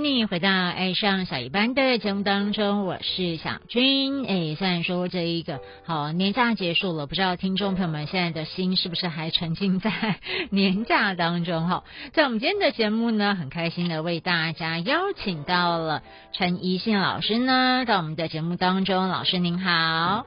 迎你回到《爱上小一班》的节目当中，我是小军。哎，虽然说这一个好年假结束了，不知道听众朋友们现在的心是不是还沉浸在年假当中？哈，在我们今天的节目呢，很开心的为大家邀请到了陈怡信老师呢，到我们的节目当中。老师您好。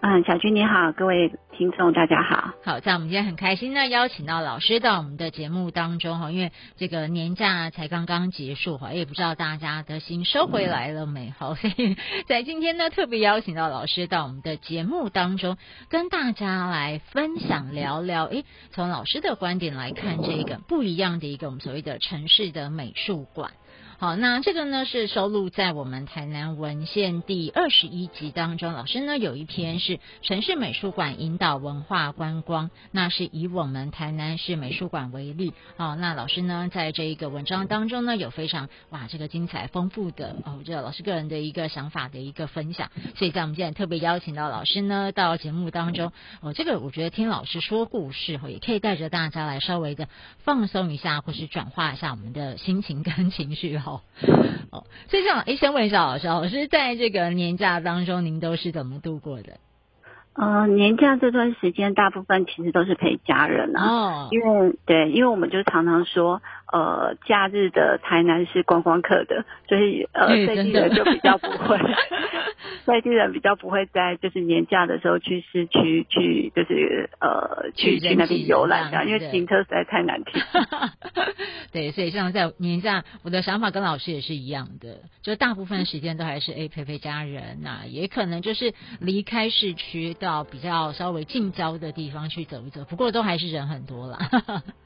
嗯，小军你好，各位听众大家好。好，在我们今天很开心呢，邀请到老师到我们的节目当中哈，因为这个年假才刚刚结束哈，也不知道大家的心收回来了没？好，所以在今天呢，特别邀请到老师到我们的节目当中，跟大家来分享聊聊，诶，从老师的观点来看，这个不一样的一个我们所谓的城市的美术馆。好，那这个呢是收录在我们台南文献第二十一集当中。老师呢有一篇是城市美术馆引导文化观光，那是以我们台南市美术馆为例。好，那老师呢在这一个文章当中呢有非常哇这个精彩丰富的哦，这老师个人的一个想法的一个分享。所以在我们今天特别邀请到老师呢到节目当中，哦，这个我觉得听老师说故事哦，也可以带着大家来稍微的放松一下，或是转化一下我们的心情跟情绪。哦，哦，所以这样，哎，先问一下老师，老师在这个年假当中，您都是怎么度过的？呃，年假这段时间，大部分其实都是陪家人啊。哦，因为对，因为我们就常常说。呃，假日的台南是观光客的，所以呃，在地人就比较不会，在地人比较不会在就是年假的时候去市区去，就是呃去去那边游览这样，因为停车实在太难停。对，所以像在年假，我的想法跟老师也是一样的，就大部分时间都还是哎陪陪家人呐，也可能就是离开市区到比较稍微近郊的地方去走一走，不过都还是人很多啦。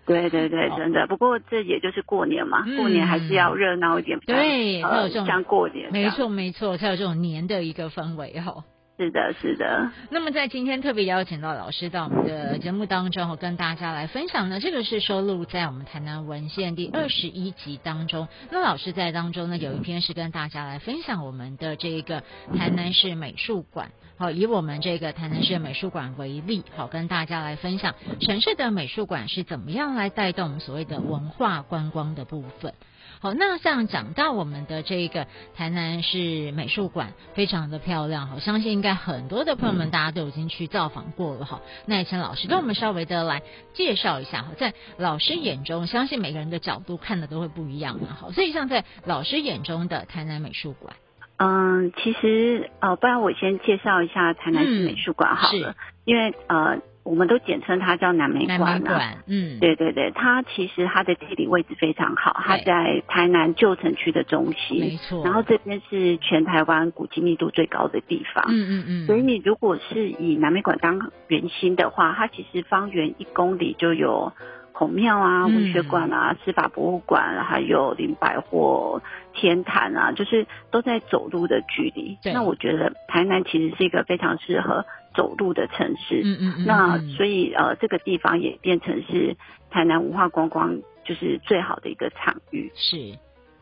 对对对，真的。不过这也就是过年嘛，过年还是要热闹一点，对，才有这种像过年，没错没错，才有这种年的一个氛围哈。是的，是的。那么在今天特别邀请到老师到我们的节目当中，跟大家来分享呢，这个是收录在我们台南文献第二十一集当中。那老师在当中呢，有一篇是跟大家来分享我们的这个台南市美术馆。好，以我们这个台南市美术馆为例，好，跟大家来分享城市的美术馆是怎么样来带动我们所谓的文化观光的部分。好，那像讲到我们的这个台南市美术馆，非常的漂亮，好，相信应该很多的朋友们大家都已经去造访过了，哈。那请老师跟我们稍微的来介绍一下，哈，在老师眼中，相信每个人的角度看的都会不一样嘛，好，所以像在老师眼中的台南美术馆，嗯，其实呃，不然我先介绍一下台南市美术馆好了，因为呃。我们都简称它叫南美馆啊，嗯，对对对，它其实它的地理位置非常好，它在台南旧城区的中心，没错。然后这边是全台湾古迹密度最高的地方，嗯嗯嗯。所以你如果是以南美馆当圆心的话，它其实方圆一公里就有孔庙啊、文学馆啊、司法博物馆，还有林百货、天坛啊，就是都在走路的距离。那我觉得台南其实是一个非常适合。走路的城市，嗯嗯嗯，那所以呃，这个地方也变成是台南文化观光就是最好的一个场域。是，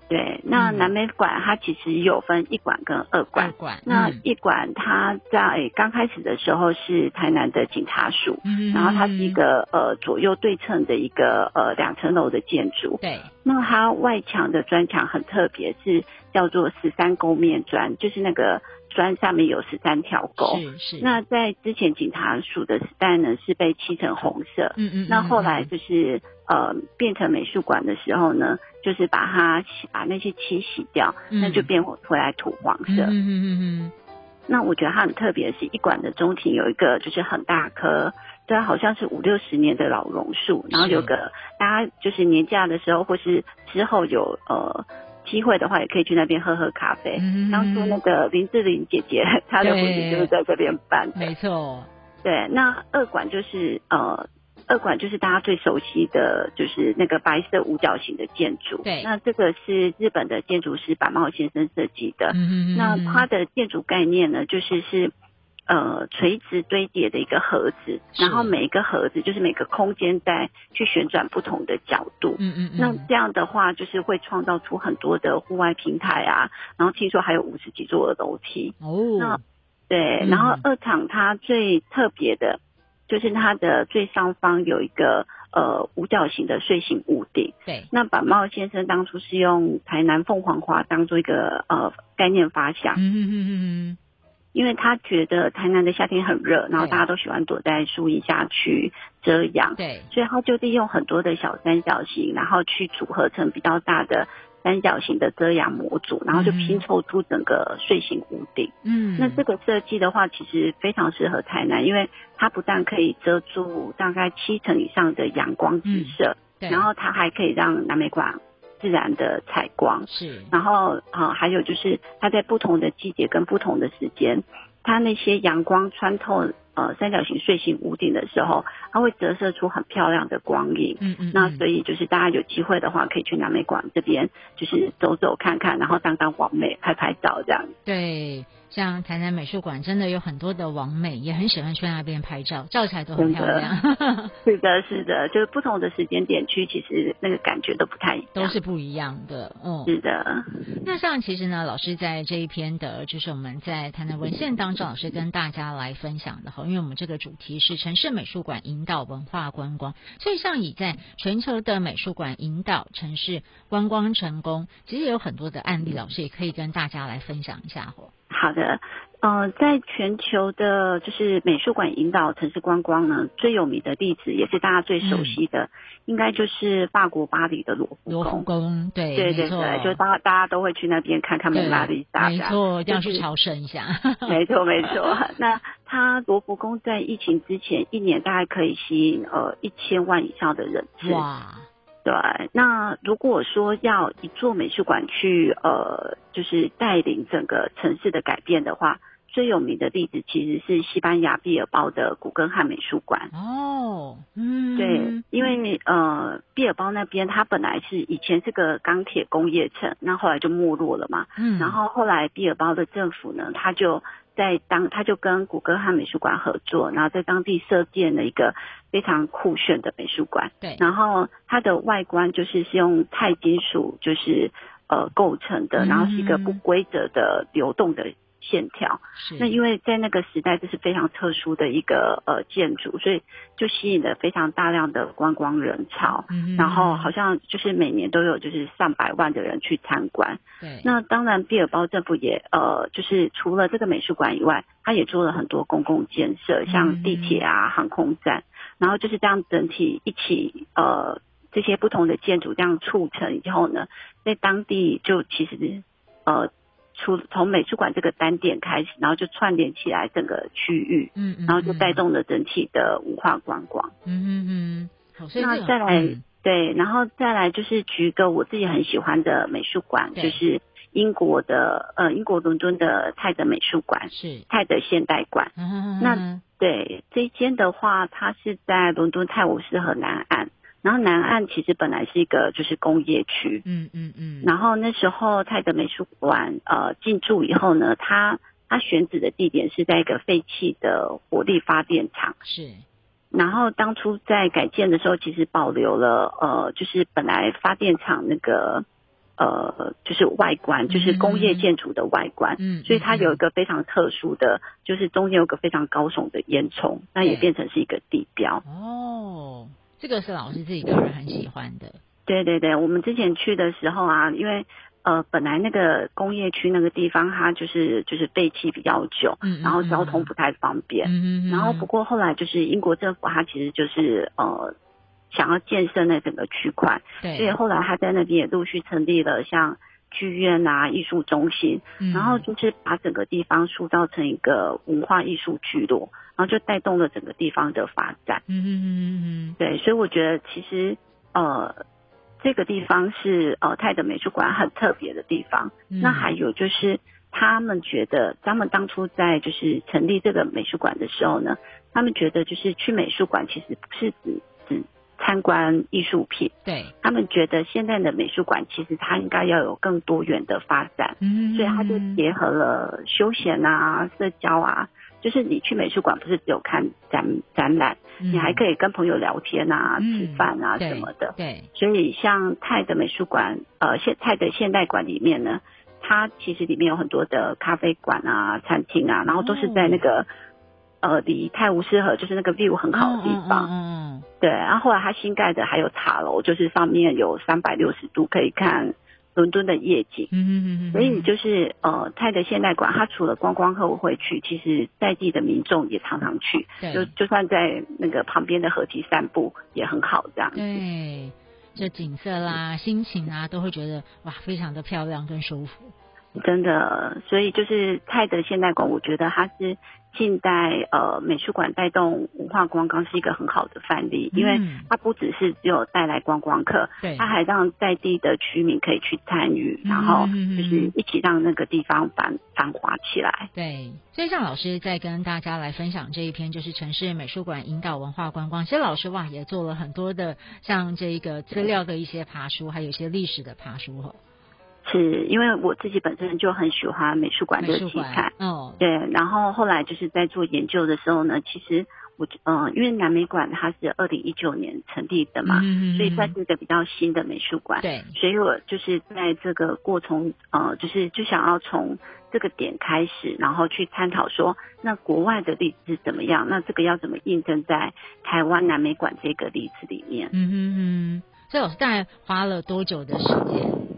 对。那南美馆它其实有分一馆跟二馆。二馆。那一馆它在刚开始的时候是台南的警察署，嗯然后它是一个呃左右对称的一个呃两层楼的建筑。对。那它外墙的砖墙很特别，是叫做十三勾面砖，就是那个。砖上面有十三条沟，是是。那在之前警察署的时代呢，是被漆成红色，嗯嗯。那后来就是呃变成美术馆的时候呢，就是把它把那些漆洗掉，那就变回来土黄色，嗯嗯嗯嗯。那我觉得它很特别，是一馆的中庭有一个就是很大棵，对，好像是五六十年的老榕树，然后有个大家就是年假的时候或是之后有呃。机会的话，也可以去那边喝喝咖啡。当初那个林志玲姐姐，她的婚礼就是在这边办的。没错，对。那二馆就是呃，二馆就是大家最熟悉的就是那个白色五角形的建筑。对。那这个是日本的建筑师板茂先生设计的。嗯嗯那它的建筑概念呢，就是是。呃，垂直堆叠的一个盒子，然后每一个盒子就是每个空间带去旋转不同的角度。嗯嗯嗯。那这样的话，就是会创造出很多的户外平台啊。然后听说还有五十几座的楼梯。哦。那对，然后二厂它最特别的，就是它的最上方有一个呃五角形的睡形屋顶。对，那板茂先生当初是用台南凤凰花当做一个呃概念发想。嗯嗯嗯嗯。因为他觉得台南的夏天很热，然后大家都喜欢躲在树荫下去遮阳，对，所以他就利用很多的小三角形，然后去组合成比较大的三角形的遮阳模组，然后就拼凑出整个睡醒屋顶。嗯，那这个设计的话，其实非常适合台南，因为它不但可以遮住大概七成以上的阳光直射，然后它还可以让南美馆。自然的采光是，然后啊，还有就是它在不同的季节跟不同的时间，它那些阳光穿透。呃，三角形睡形屋顶的时候，它会折射出很漂亮的光影。嗯嗯。那所以就是大家有机会的话，可以去南美馆这边，就是走走看看，然后当当网美拍拍照这样。对，像台南美术馆真的有很多的网美，也很喜欢去那边拍照，照起来都很漂亮。是的，是的，就是不同的时间点去，其实那个感觉都不太一样，都是不一样的。嗯，是的。那像其实呢，老师在这一篇的，就是我们在台南文献当中，老师跟大家来分享的哈。因为我们这个主题是城市美术馆引导文化观光，所以像以在全球的美术馆引导城市观光成功，其实有很多的案例，老师也可以跟大家来分享一下哦。好的。呃，在全球的，就是美术馆引导城市观光呢，最有名的例子，也是大家最熟悉的，应该就是法国巴黎的罗浮罗浮宫。对对对对，就大大家都会去那边看看蒙娜丽莎。没错，一定要去朝圣一下。没 错没错。那它罗浮宫在疫情之前一年大概可以吸引呃一千万以上的人次。哇。对，那如果说要一座美术馆去呃，就是带领整个城市的改变的话。最有名的例子其实是西班牙毕尔包的古根汉美术馆。哦，嗯，对，因为呃，毕尔包那边它本来是以前是个钢铁工业城，那后来就没落了嘛。嗯，然后后来毕尔包的政府呢，他就在当他就跟古根汉美术馆合作，然后在当地设建了一个非常酷炫的美术馆。对，然后它的外观就是是用钛金属就是呃构成的，然后是一个不规则的流动的。线条，那因为在那个时代这是非常特殊的一个呃建筑，所以就吸引了非常大量的观光人潮，嗯然后好像就是每年都有就是上百万的人去参观。对，那当然，毕尔包政府也呃就是除了这个美术馆以外，他也做了很多公共建设，像地铁啊、航空站，然后就是这样整体一起呃这些不同的建筑这样促成以后呢，在当地就其实呃。出从美术馆这个单点开始，然后就串联起来整个区域，嗯嗯，然后就带动了整体的文化观光，嗯嗯嗯。那再来对，然后再来就是举一个我自己很喜欢的美术馆，就是英国的呃英国伦敦的泰德美术馆，是泰德现代馆。嗯那对这间的话，它是在伦敦泰晤士河南岸。然后南岸其实本来是一个就是工业区，嗯嗯嗯。然后那时候泰德美术馆呃进驻以后呢，它它选址的地点是在一个废弃的火力发电厂，是。然后当初在改建的时候，其实保留了呃就是本来发电厂那个呃就是外观，就是工业建筑的外观，嗯。所以它有一个非常特殊的，就是中间有个非常高耸的烟囱，那也变成是一个地标。哦。这个是老师自己个人很喜欢的。对对对，我们之前去的时候啊，因为呃本来那个工业区那个地方它就是就是废弃比较久，嗯，然后交通不太方便，嗯嗯，然后不过后来就是英国政府它其实就是呃想要建设那整个区块，对，所以后来他在那边也陆续成立了像剧院啊、艺术中心，然后就是把整个地方塑造成一个文化艺术聚落。然后就带动了整个地方的发展。嗯嗯嗯嗯嗯。对，所以我觉得其实呃这个地方是呃泰德美术馆很特别的地方。那还有就是他们觉得，他们当初在就是成立这个美术馆的时候呢，他们觉得就是去美术馆其实不是只只参观艺术品。对。他们觉得现在的美术馆其实它应该要有更多元的发展。嗯。所以它就结合了休闲啊、社交啊。就是你去美术馆，不是只有看展展览，你还可以跟朋友聊天啊、吃饭啊什么的。对，所以像泰的美术馆，呃，现泰的现代馆里面呢，它其实里面有很多的咖啡馆啊、餐厅啊，然后都是在那个呃离泰晤士河就是那个 view 很好的地方。嗯。对，然后后来它新盖的还有塔楼，就是上面有三百六十度可以看伦敦的夜景。嗯嗯嗯所以就是呃，泰德现代馆，它除了观光客会去，其实在地的民众也常常去。就就算在那个旁边的河堤散步也很好，这样。对，这景色啦、心情啊，都会觉得哇，非常的漂亮跟舒服。真的，所以就是泰德现代馆，我觉得它是近代呃美术馆带动文化观光是一个很好的范例，因为它不只是只有带来观光客，对，它还让在地的居民可以去参与，然后就是一起让那个地方繁繁华起来。对，所以像老师在跟大家来分享这一篇，就是城市美术馆引导文化观光。其实老师哇也做了很多的像这个资料的一些爬书，还有一些历史的爬书哈。是因为我自己本身就很喜欢美术馆的题材，哦，对，然后后来就是在做研究的时候呢，其实我嗯，因为南美馆它是二零一九年成立的嘛，嗯所以算是一个比较新的美术馆，对，所以我就是在这个过程，呃，就是就想要从这个点开始，然后去探讨说，那国外的例子是怎么样，那这个要怎么印证在台湾南美馆这个例子里面？嗯哼哼，所以老师大概花了多久的时间？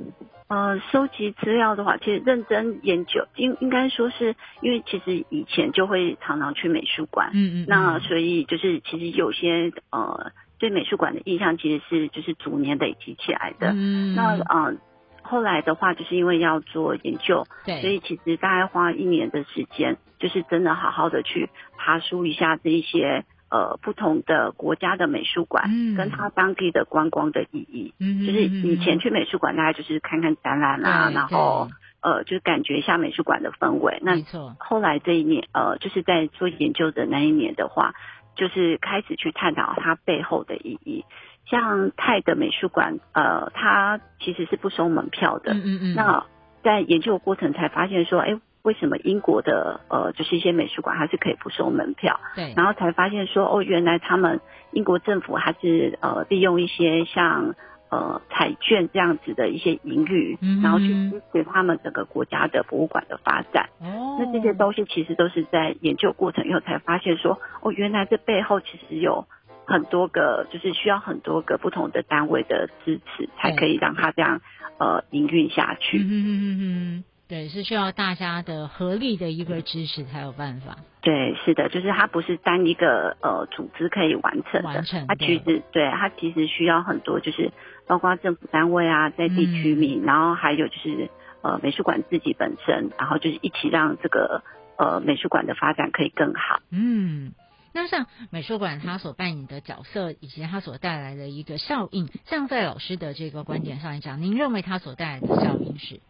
呃，收集资料的话，其实认真研究，应应该说是因为其实以前就会常常去美术馆，嗯嗯，那所以就是其实有些呃对美术馆的印象其实是就是逐年累积起来的，嗯，那呃后来的话就是因为要做研究，对，所以其实大概花一年的时间，就是真的好好的去爬书一下这一些。呃，不同的国家的美术馆，嗯，跟它当地的观光的意义，嗯，就是以前去美术馆，大概就是看看展览啊，然后呃，就感觉一下美术馆的氛围。没错。后来这一年，呃，就是在做研究的那一年的话，就是开始去探讨它背后的意义。像泰的美术馆，呃，它其实是不收门票的。嗯嗯嗯。那在研究过程才发现说，哎。为什么英国的呃，就是一些美术馆还是可以不收门票？对，然后才发现说，哦，原来他们英国政府还是呃利用一些像呃彩券这样子的一些盈余，然后去支持他们整个国家的博物馆的发展。哦，那这些东西其实都是在研究过程以后才发现说，哦，原来这背后其实有很多个，就是需要很多个不同的单位的支持，才可以让它这样呃营运下去。嗯嗯嗯嗯。对，是需要大家的合力的一个支持才有办法。对，是的，就是它不是单一个呃组织可以完成的，它其实对它其实需要很多，就是包括政府单位啊，在地居民，然后还有就是呃美术馆自己本身，然后就是一起让这个呃美术馆的发展可以更好。嗯，那像美术馆它所扮演的角色，以及它所带来的一个效应，像在老师的这个观点上来讲，您认为它所带来的效应是？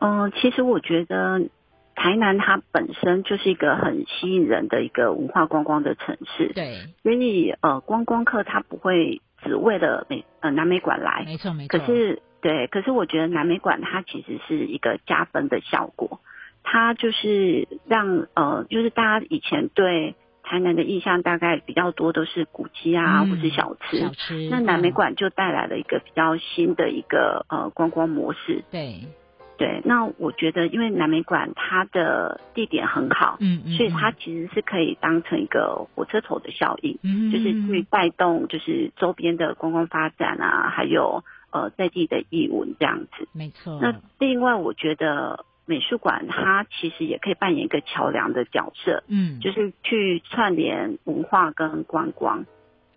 嗯，其实我觉得台南它本身就是一个很吸引人的一个文化观光的城市，对，所以呃观光客他不会只为了美呃南美馆来，没错没错。可是对，可是我觉得南美馆它其实是一个加分的效果，它就是让呃就是大家以前对台南的印象大概比较多都是古迹啊或是小吃，小吃，那南美馆就带来了一个比较新的一个呃观光模式，对。对，那我觉得，因为南美馆它的地点很好，嗯嗯，所以它其实是可以当成一个火车头的效应，嗯，就是去带动就是周边的观光发展啊，还有呃在地的艺文这样子。没错。那另外，我觉得美术馆它其实也可以扮演一个桥梁的角色，嗯，就是去串联文化跟观光，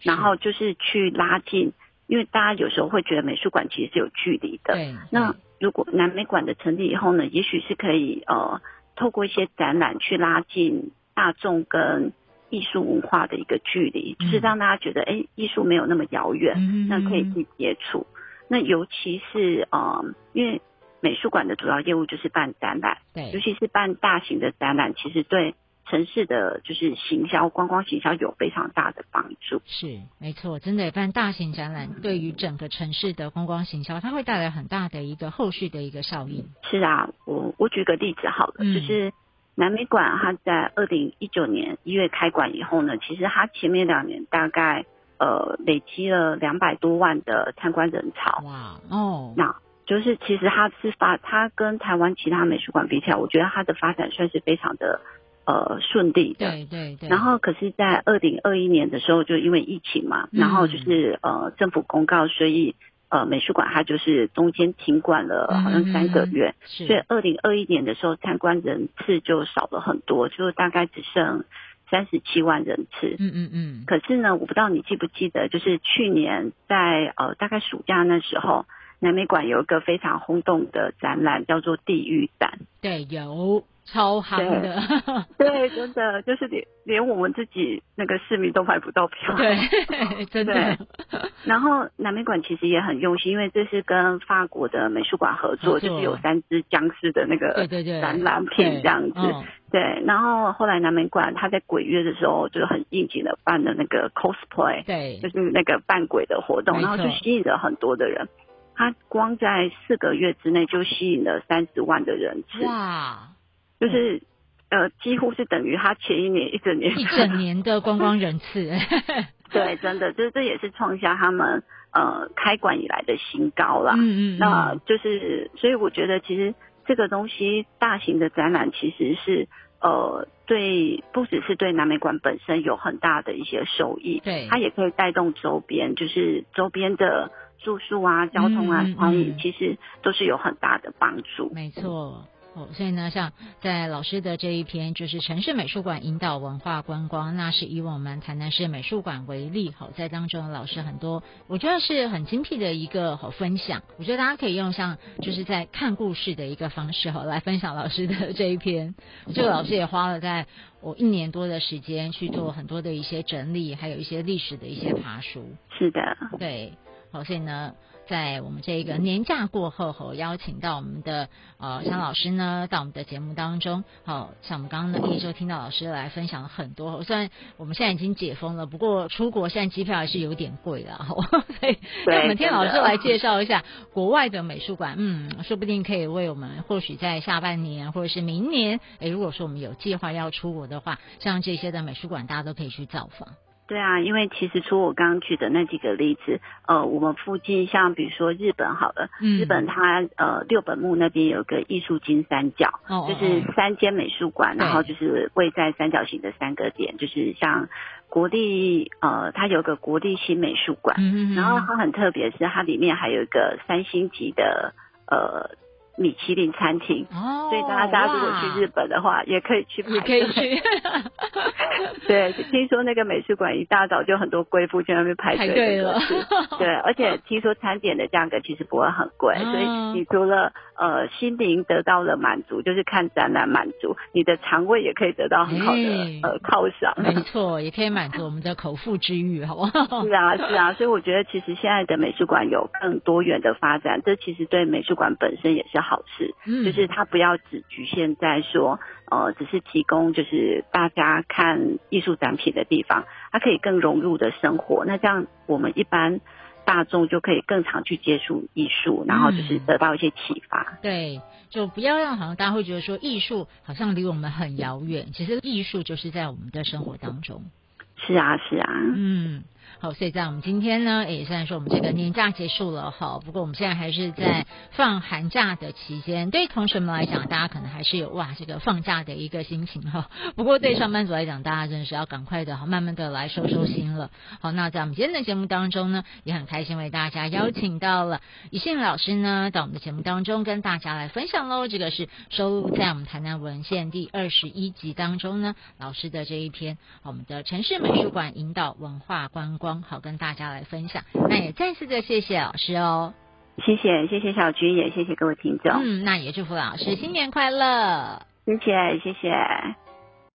然后就是去拉近，因为大家有时候会觉得美术馆其实是有距离的，对，那。如果南美馆的成立以后呢，也许是可以呃透过一些展览去拉近大众跟艺术文化的一个距离，就是让大家觉得哎艺术没有那么遥远，那可以去接触。那尤其是呃因为美术馆的主要业务就是办展览，对，尤其是办大型的展览，其实对。城市的就是行销，观光行销有非常大的帮助。是，没错，真的办大型展览，对于整个城市的观光行销，它会带来很大的一个后续的一个效应。是啊，我我举个例子好了，就是南美馆，它在二零一九年一月开馆以后呢，其实它前面两年大概呃累积了两百多万的参观人潮。哇哦，那就是其实它是发，它跟台湾其他美术馆比起来，我觉得它的发展算是非常的。呃顺利的。对对对。然后可是，在二零二一年的时候，就因为疫情嘛，然后就是呃政府公告，所以呃美术馆它就是中间停馆了，好像三个月。所以二零二一年的时候，参观人次就少了很多，就大概只剩。三十七万人次，嗯嗯嗯。可是呢，我不知道你记不记得，就是去年在呃大概暑假那时候，南美馆有一个非常轰动的展览，叫做《地狱展》。对，有。超夯的，对，真的就是连连我们自己那个市民都买不到票，对，真的。然后南美馆其实也很用心，因为这是跟法国的美术馆合作，就是有三只僵尸的那个展览品这样子。对，然后后来南美馆他在鬼月的时候就很应景的办了那个 cosplay，对，就是那个扮鬼的活动，然后就吸引了很多的人。他光在四个月之内就吸引了三十万的人次。哇！就是呃，几乎是等于他前一年一整年一整年的观光人次。对，真的，这这也是创下他们呃开馆以来的新高啦。嗯嗯。那就是，所以我觉得其实这个东西大型的展览其实是呃对，不只是对南美馆本身有很大的一些收益，对，它也可以带动周边，就是周边的住宿啊、交通啊、餐饮，其实都是有很大的帮助。没错。哦，所以呢，像在老师的这一篇，就是城市美术馆引导文化观光，那是以我们台南市美术馆为例，好，在当中老师很多，我觉得是很精辟的一个好分享。我觉得大家可以用像就是在看故事的一个方式，好，来分享老师的 这一篇。这个老师也花了在我一年多的时间去做很多的一些整理，还有一些历史的一些爬书。是的，对，好，所以呢。在我们这个年假过后，后邀请到我们的呃张老师呢，到我们的节目当中。好像我们刚刚呢一周听到老师来分享了很多。虽然我们现在已经解封了，不过出国现在机票还是有点贵了。所以那我们听老师来介绍一下国外的美术馆。嗯，说不定可以为我们，或许在下半年或者是明年，哎，如果说我们有计划要出国的话，像这些的美术馆，大家都可以去造访。对啊，因为其实除我刚刚举的那几个例子，呃，我们附近像比如说日本好了，日本它呃六本木那边有个艺术金三角，就是三间美术馆，然后就是位在三角形的三个点，就是像国立呃，它有个国立新美术馆，然后它很特别是它里面还有一个三星级的呃。米其林餐厅，哦所以大家大家如果去日本的话，也可以去，也可以去。对，听说那个美术馆一大早就很多贵妇在那边排队了。对，而且听说餐点的价格其实不会很贵，所以你除了呃心灵得到了满足，就是看展览满足，你的肠胃也可以得到很好的呃犒赏。没错，也可以满足我们的口腹之欲，好不好？是啊，是啊，所以我觉得其实现在的美术馆有更多元的发展，这其实对美术馆本身也是好。好事，就是它不要只局限在说，呃，只是提供就是大家看艺术展品的地方，它可以更融入的生活。那这样我们一般大众就可以更常去接触艺术，然后就是得到一些启发。对，就不要让好像大家会觉得说艺术好像离我们很遥远，其实艺术就是在我们的生活当中。是啊，是啊，嗯。好，所以在我们今天呢，也算是我们这个年假结束了哈，不过我们现在还是在放寒假的期间。对同学们来讲，大家可能还是有哇这个放假的一个心情哈。不过对上班族来讲，大家真的是要赶快的哈，慢慢的来收收心了。好，那在我们今天的节目当中呢，也很开心为大家邀请到了以信老师呢，到我们的节目当中跟大家来分享喽。这个是收录在我们台南文献第二十一集当中呢，老师的这一篇我们的城市美术馆引导文化观光。好，跟大家来分享。那也再次的谢谢老师哦，谢谢谢谢小军，也谢谢各位听众。嗯，那也祝福老师新年快乐，谢谢谢谢。